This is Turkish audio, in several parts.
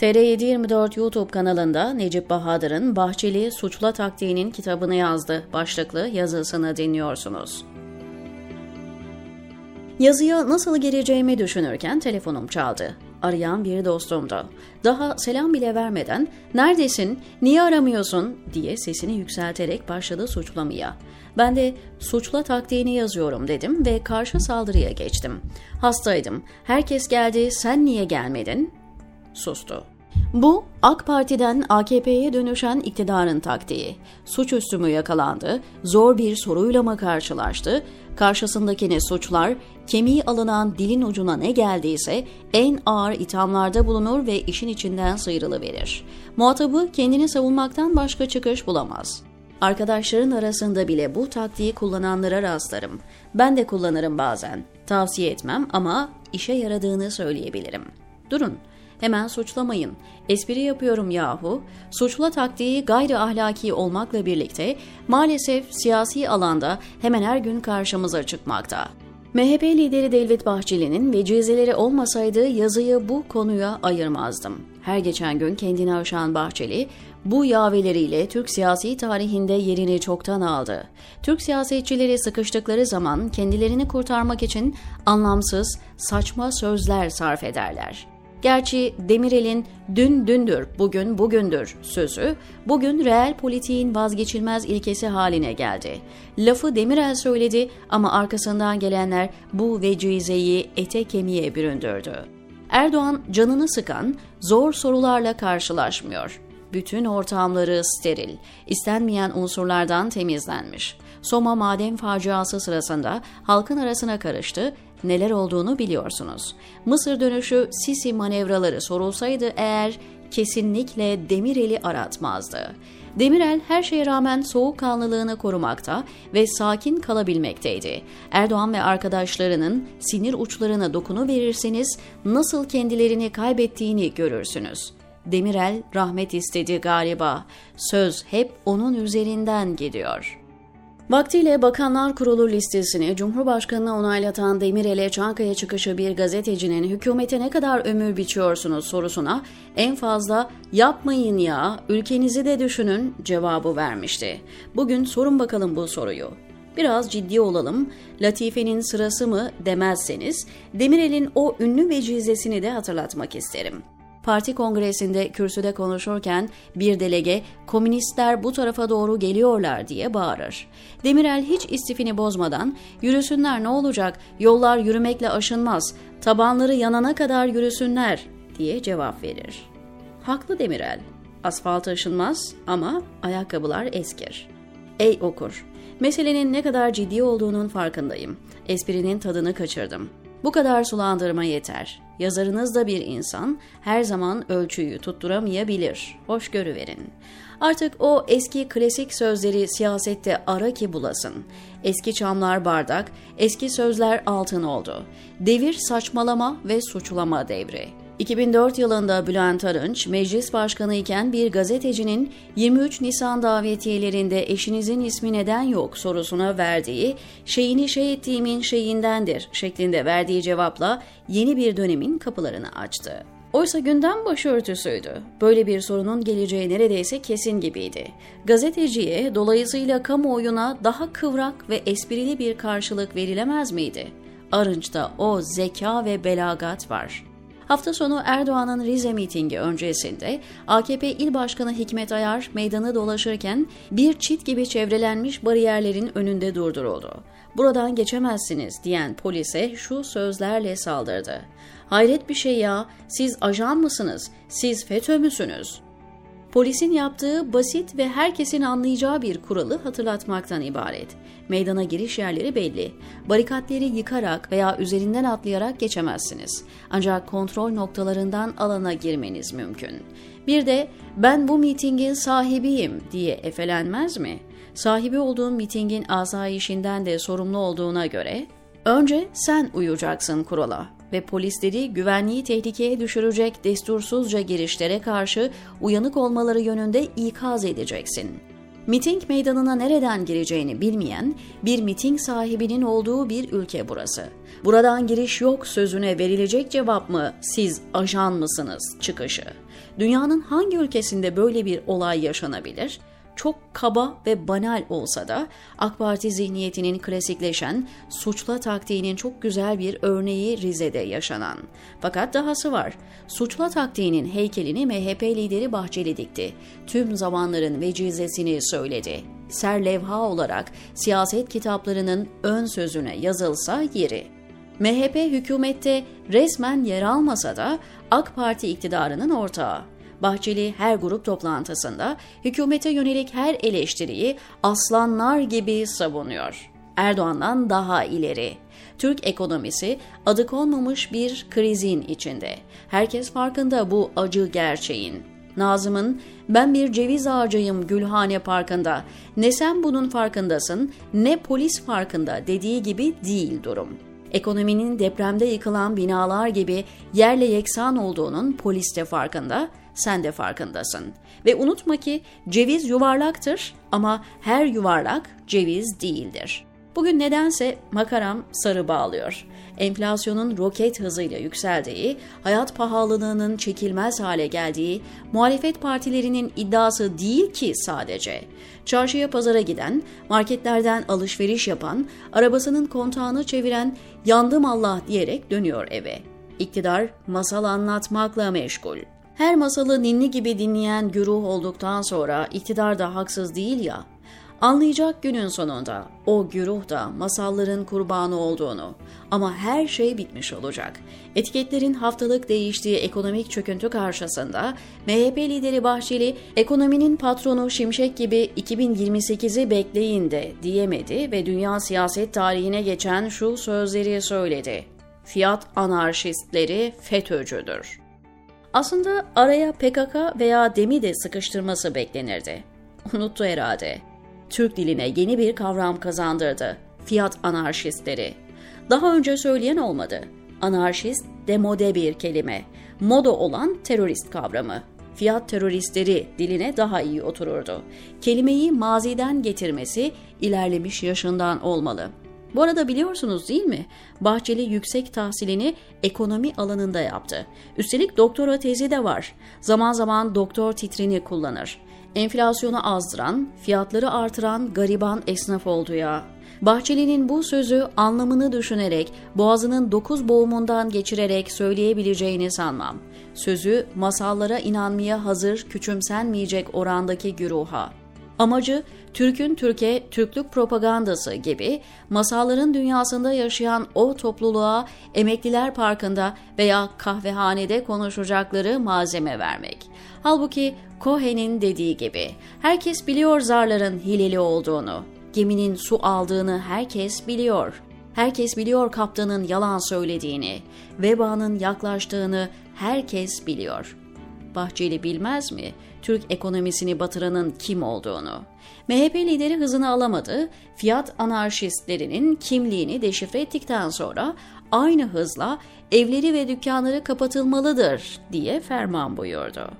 TR724 YouTube kanalında Necip Bahadır'ın Bahçeli Suçla Taktiğinin kitabını yazdı başlıklı yazısını dinliyorsunuz. Yazıya nasıl gireceğimi düşünürken telefonum çaldı. Arayan bir dostumdu. Daha selam bile vermeden "Neredesin? Niye aramıyorsun?" diye sesini yükselterek başladı suçlamaya. Ben de suçla taktiğini yazıyorum dedim ve karşı saldırıya geçtim. Hastaydım. Herkes geldi. Sen niye gelmedin? Sustu. Bu AK Parti'den AKP'ye dönüşen iktidarın taktiği. Suçüstü mü yakalandı, zor bir soruyla mı karşılaştı, karşısındakini suçlar, kemiği alınan dilin ucuna ne geldiyse en ağır ithamlarda bulunur ve işin içinden sıyrılıverir. Muhatabı kendini savunmaktan başka çıkış bulamaz. Arkadaşların arasında bile bu taktiği kullananlara rastlarım. Ben de kullanırım bazen. Tavsiye etmem ama işe yaradığını söyleyebilirim. Durun, Hemen suçlamayın. Espri yapıyorum yahu. Suçla taktiği gayri ahlaki olmakla birlikte maalesef siyasi alanda hemen her gün karşımıza çıkmakta. MHP lideri Devlet Bahçeli'nin vecizeleri olmasaydı yazıyı bu konuya ayırmazdım. Her geçen gün kendini aşan Bahçeli, bu yaveleriyle Türk siyasi tarihinde yerini çoktan aldı. Türk siyasetçileri sıkıştıkları zaman kendilerini kurtarmak için anlamsız, saçma sözler sarf ederler. Gerçi Demirel'in dün dündür, bugün bugündür sözü bugün reel politiğin vazgeçilmez ilkesi haline geldi. Lafı Demirel söyledi ama arkasından gelenler bu vecizeyi ete kemiğe büründürdü. Erdoğan canını sıkan zor sorularla karşılaşmıyor. Bütün ortamları steril, istenmeyen unsurlardan temizlenmiş. Soma maden faciası sırasında halkın arasına karıştı, neler olduğunu biliyorsunuz. Mısır dönüşü Sisi manevraları sorulsaydı eğer kesinlikle Demirel'i aratmazdı. Demirel her şeye rağmen soğukkanlılığını korumakta ve sakin kalabilmekteydi. Erdoğan ve arkadaşlarının sinir uçlarına dokunu verirseniz nasıl kendilerini kaybettiğini görürsünüz. Demirel rahmet istedi galiba. Söz hep onun üzerinden gidiyor.'' Vaktiyle Bakanlar Kurulu listesini Cumhurbaşkanı'na onaylatan Demirel'e Çankaya çıkışı bir gazetecinin hükümete ne kadar ömür biçiyorsunuz sorusuna en fazla yapmayın ya ülkenizi de düşünün cevabı vermişti. Bugün sorun bakalım bu soruyu. Biraz ciddi olalım, Latife'nin sırası mı demezseniz Demirel'in o ünlü vecizesini de hatırlatmak isterim parti kongresinde kürsüde konuşurken bir delege komünistler bu tarafa doğru geliyorlar diye bağırır. Demirel hiç istifini bozmadan yürüsünler ne olacak yollar yürümekle aşınmaz tabanları yanana kadar yürüsünler diye cevap verir. Haklı Demirel. Asfalt aşınmaz ama ayakkabılar eskir. Ey okur, meselenin ne kadar ciddi olduğunun farkındayım. Esprinin tadını kaçırdım. Bu kadar sulandırma yeter. Yazarınız da bir insan, her zaman ölçüyü tutturamayabilir. Hoşgörü verin. Artık o eski klasik sözleri siyasette ara ki bulasın. Eski çamlar bardak, eski sözler altın oldu. Devir saçmalama ve suçlama devri. 2004 yılında Bülent Arınç, meclis başkanı iken bir gazetecinin 23 Nisan davetiyelerinde eşinizin ismi neden yok sorusuna verdiği şeyini şey ettiğimin şeyindendir şeklinde verdiği cevapla yeni bir dönemin kapılarını açtı. Oysa gündem başörtüsüydü. Böyle bir sorunun geleceği neredeyse kesin gibiydi. Gazeteciye dolayısıyla kamuoyuna daha kıvrak ve esprili bir karşılık verilemez miydi? Arınç'ta o zeka ve belagat var. Hafta sonu Erdoğan'ın Rize mitingi öncesinde AKP İl Başkanı Hikmet Ayar meydanı dolaşırken bir çit gibi çevrelenmiş bariyerlerin önünde durduruldu. Buradan geçemezsiniz diyen polise şu sözlerle saldırdı. Hayret bir şey ya, siz ajan mısınız, siz FETÖ müsünüz? Polisin yaptığı basit ve herkesin anlayacağı bir kuralı hatırlatmaktan ibaret. Meydana giriş yerleri belli. Barikatleri yıkarak veya üzerinden atlayarak geçemezsiniz. Ancak kontrol noktalarından alana girmeniz mümkün. Bir de ben bu mitingin sahibiyim diye efelenmez mi? Sahibi olduğun mitingin asayişinden de sorumlu olduğuna göre önce sen uyacaksın kurala ve polisleri güvenliği tehlikeye düşürecek destursuzca girişlere karşı uyanık olmaları yönünde ikaz edeceksin. Miting meydanına nereden gireceğini bilmeyen bir miting sahibinin olduğu bir ülke burası. Buradan giriş yok sözüne verilecek cevap mı siz ajan mısınız çıkışı. Dünyanın hangi ülkesinde böyle bir olay yaşanabilir? Çok kaba ve banal olsa da AK Parti zihniyetinin klasikleşen suçla taktiğinin çok güzel bir örneği Rize'de yaşanan. Fakat dahası var. Suçla taktiğinin heykelini MHP lideri Bahçeli dikti. Tüm zamanların vecizesini söyledi. Serlevha olarak siyaset kitaplarının ön sözüne yazılsa yeri. MHP hükümette resmen yer almasa da AK Parti iktidarının ortağı. Bahçeli her grup toplantısında hükümete yönelik her eleştiriyi aslanlar gibi savunuyor. Erdoğan'dan daha ileri. Türk ekonomisi adı konmamış bir krizin içinde. Herkes farkında bu acı gerçeğin. Nazım'ın ben bir ceviz ağacıyım Gülhane Parkı'nda. Ne sen bunun farkındasın ne polis farkında dediği gibi değil durum. Ekonominin depremde yıkılan binalar gibi yerle yeksan olduğunun polis de farkında, sen de farkındasın. Ve unutma ki ceviz yuvarlaktır ama her yuvarlak ceviz değildir. Bugün nedense makaram sarı bağlıyor. Enflasyonun roket hızıyla yükseldiği, hayat pahalılığının çekilmez hale geldiği, muhalefet partilerinin iddiası değil ki sadece. Çarşıya pazara giden, marketlerden alışveriş yapan, arabasının kontağını çeviren yandım Allah diyerek dönüyor eve. İktidar masal anlatmakla meşgul. Her masalı ninni gibi dinleyen güruh olduktan sonra iktidar da haksız değil ya. Anlayacak günün sonunda o güruh da masalların kurbanı olduğunu ama her şey bitmiş olacak. Etiketlerin haftalık değiştiği ekonomik çöküntü karşısında MHP lideri Bahçeli ekonominin patronu Şimşek gibi 2028'i bekleyin de diyemedi ve dünya siyaset tarihine geçen şu sözleri söyledi. Fiyat anarşistleri FETÖ'cüdür. Aslında araya PKK veya DEM'i de sıkıştırması beklenirdi. Unuttu herhalde. Türk diline yeni bir kavram kazandırdı. Fiyat anarşistleri. Daha önce söyleyen olmadı. Anarşist demode bir kelime. Moda olan terörist kavramı. Fiyat teröristleri diline daha iyi otururdu. Kelimeyi maziden getirmesi ilerlemiş yaşından olmalı. Bu arada biliyorsunuz değil mi? Bahçeli yüksek tahsilini ekonomi alanında yaptı. Üstelik doktora tezi de var. Zaman zaman doktor titrini kullanır. Enflasyonu azdıran, fiyatları artıran gariban esnaf oldu ya. Bahçeli'nin bu sözü anlamını düşünerek, boğazının dokuz boğumundan geçirerek söyleyebileceğini sanmam. Sözü masallara inanmaya hazır, küçümsenmeyecek orandaki güruha. Amacı Türk'ün Türkiye, Türklük propagandası gibi masalların dünyasında yaşayan o topluluğa emekliler parkında veya kahvehanede konuşacakları malzeme vermek. Halbuki Cohen'in dediği gibi herkes biliyor zarların hileli olduğunu, geminin su aldığını herkes biliyor. Herkes biliyor kaptanın yalan söylediğini, vebanın yaklaştığını herkes biliyor.'' Bahçeli bilmez mi Türk ekonomisini batıranın kim olduğunu? MHP lideri hızını alamadı, fiyat anarşistlerinin kimliğini deşifre ettikten sonra aynı hızla evleri ve dükkanları kapatılmalıdır diye ferman buyurdu.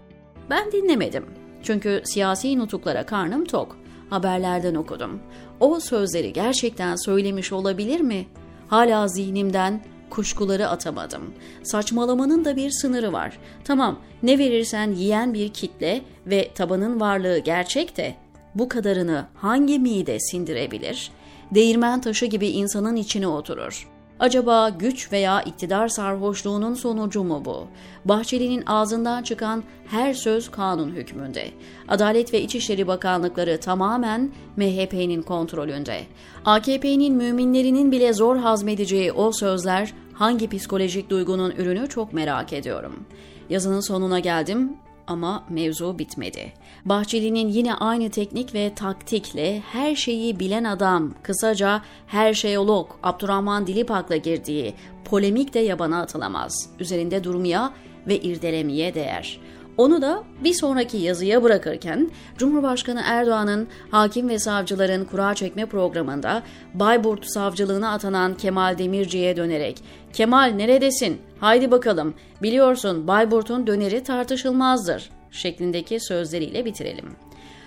Ben dinlemedim. Çünkü siyasi nutuklara karnım tok. Haberlerden okudum. O sözleri gerçekten söylemiş olabilir mi? Hala zihnimden kuşkuları atamadım. Saçmalamanın da bir sınırı var. Tamam, ne verirsen yiyen bir kitle ve tabanın varlığı gerçek de bu kadarını hangi mide sindirebilir? Değirmen taşı gibi insanın içine oturur. Acaba güç veya iktidar sarhoşluğunun sonucu mu bu? Bahçeli'nin ağzından çıkan her söz kanun hükmünde. Adalet ve İçişleri Bakanlıkları tamamen MHP'nin kontrolünde. AKP'nin müminlerinin bile zor hazmedeceği o sözler hangi psikolojik duygunun ürünü çok merak ediyorum. Yazının sonuna geldim ama mevzu bitmedi. Bahçeli'nin yine aynı teknik ve taktikle her şeyi bilen adam, kısaca her şeyolog Abdurrahman Dilipak'la girdiği polemik de yabana atılamaz. Üzerinde durmaya ve irdelemeye değer. Onu da bir sonraki yazıya bırakırken Cumhurbaşkanı Erdoğan'ın hakim ve savcıların kura çekme programında Bayburt savcılığına atanan Kemal Demirci'ye dönerek "Kemal neredesin? Haydi bakalım. Biliyorsun Bayburt'un döneri tartışılmazdır." şeklindeki sözleriyle bitirelim.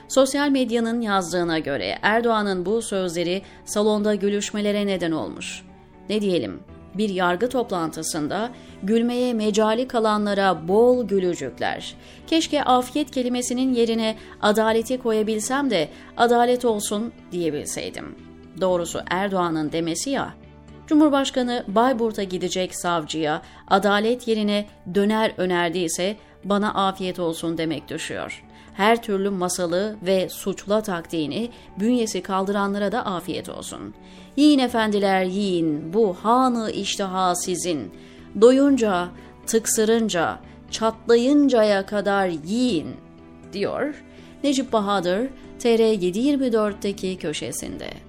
Sosyal medyanın yazdığına göre Erdoğan'ın bu sözleri salonda gülüşmelere neden olmuş. Ne diyelim, bir yargı toplantısında gülmeye mecali kalanlara bol gülücükler. Keşke afiyet kelimesinin yerine adaleti koyabilsem de adalet olsun diyebilseydim. Doğrusu Erdoğan'ın demesi ya, Cumhurbaşkanı Bayburt'a gidecek savcıya adalet yerine döner önerdiyse bana afiyet olsun demek düşüyor. Her türlü masalı ve suçla taktiğini bünyesi kaldıranlara da afiyet olsun. Yiyin efendiler yiyin, bu hanı iştaha sizin. Doyunca, tıksırınca, çatlayıncaya kadar yiyin, diyor Necip Bahadır TR 724'teki köşesinde.